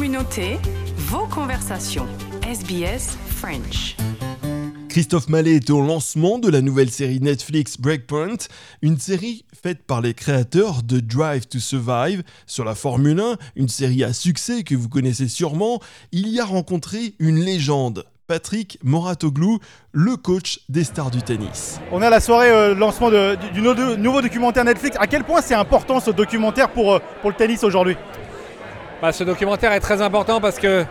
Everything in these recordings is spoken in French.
communauté, vos conversations. SBS French. Christophe Mallet est au lancement de la nouvelle série Netflix Breakpoint, une série faite par les créateurs de Drive to Survive sur la Formule 1, une série à succès que vous connaissez sûrement. Il y a rencontré une légende. Patrick Moratoglou, le coach des stars du tennis. On est à la soirée euh, lancement de- du, du no- nouveau documentaire Netflix. À quel point c'est important ce documentaire pour, euh, pour le tennis aujourd'hui? Bah, ce documentaire est très important parce que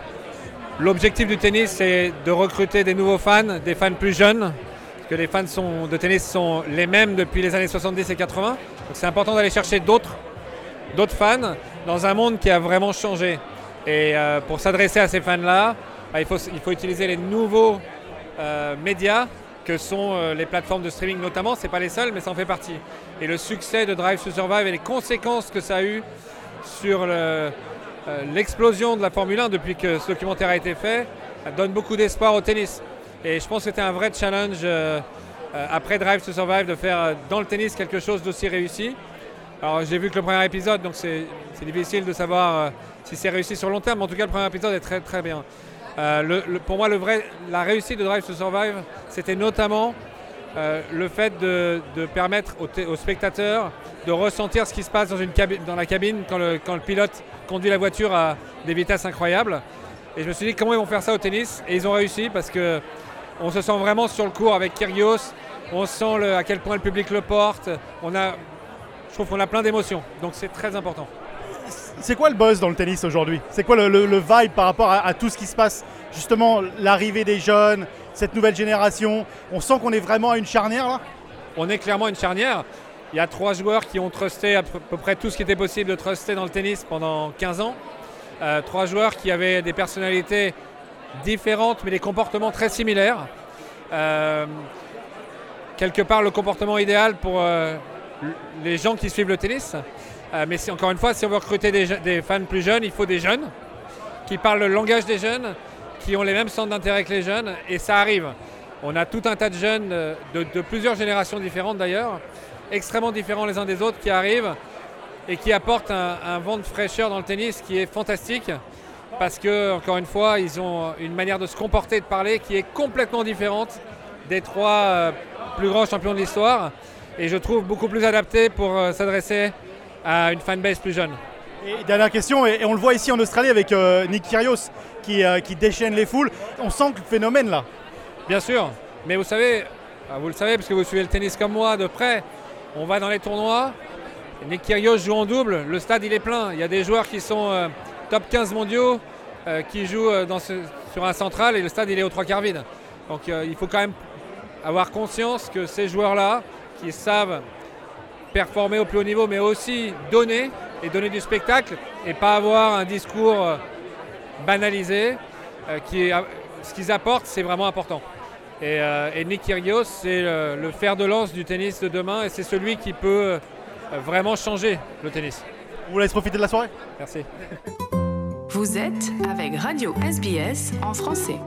l'objectif du tennis, c'est de recruter des nouveaux fans, des fans plus jeunes, parce que les fans de tennis sont les mêmes depuis les années 70 et 80. Donc c'est important d'aller chercher d'autres, fans dans un monde qui a vraiment changé. Et euh, pour s'adresser à ces fans-là, bah, il, faut, il faut utiliser les nouveaux euh, médias que sont euh, les plateformes de streaming notamment. Ce pas les seuls, mais ça en fait partie. Et le succès de Drive to Survive et les conséquences que ça a eu sur le, l'explosion de la Formule 1 depuis que ce documentaire a été fait euh, donne beaucoup d'espoir au tennis. Et je pense que c'était un vrai challenge euh, euh, après Drive to Survive de faire euh, dans le tennis quelque chose d'aussi réussi. Alors j'ai vu que le premier épisode, donc c'est difficile de savoir euh, si c'est réussi sur long terme, mais en tout cas le premier épisode est très très bien. Euh, pour moi, la réussite de Drive to Survive, c'était notamment euh, le fait de, permettre aux, spectateurs de ressentir ce qui se passe dans, la cabine quand le, pilote conduit la voiture à des vitesses incroyables. Et je me suis dit comment ils vont faire ça au tennis, et ils ont réussi parce que on se sent vraiment sur le cours avec Kyrgios, on sent à quel point le public le porte, on a, je trouve qu'on a plein d'émotions, donc c'est très important. C'est quoi le buzz dans le tennis aujourd'hui? C'est quoi le, vibe par rapport à tout ce qui se passe? Justement, l'arrivée des jeunes, cette nouvelle génération. On sent qu'on est vraiment à une charnière là on est clairement une charnière. Il y a trois joueurs qui ont trusté à peu près tout ce qui était possible de truster dans le tennis pendant 15 ans. Euh, trois joueurs qui avaient des personnalités différentes mais des comportements très similaires. Euh, quelque part le comportement idéal pour euh, les gens qui suivent le tennis. Mais encore une fois, si on veut recruter des fans plus jeunes, il faut des jeunes qui parlent le langage des jeunes, qui ont les mêmes centres d'intérêt que les jeunes, et ça arrive. On a tout un tas de jeunes euh, de, plusieurs générations différentes d'ailleurs, extrêmement différents les uns des autres, qui arrivent et qui apportent un, vent de fraîcheur dans le tennis qui est fantastique, parce que, encore une fois, ils ont une manière de se comporter et de parler qui est complètement différente des trois euh, plus grands champions de l'histoire, et je trouve beaucoup plus adapté pour euh, s'adresser à une fanbase plus jeune. Et dernière question, et, on le voit ici en Australie avec euh, Nick Kyrgios qui, euh, qui déchaîne les foules. On sent le phénomène là. Bien sûr, mais vous savez, ah, vous le savez parce que vous suivez le tennis comme moi de près, on va dans les tournois, Nick Kyrgios joue en double, le stade il est plein, il y a des joueurs qui sont euh, top 15 mondiaux qui jouent sur un central et le stade il est aux trois quarts vide. Donc il faut quand même avoir conscience que ces joueurs-là, qui savent performer au plus haut niveau, mais aussi donner et donner du spectacle et pas avoir un discours euh, banalisé, euh, qui est, ce qu'ils apportent c'est vraiment important. Et, euh, et Nick Kyrgios, c'est le, le fer de lance du tennis de demain et c'est celui qui peut euh, vraiment changer le tennis. On vous laisse profiter de la soirée Merci. Vous êtes avec Radio SBS en français.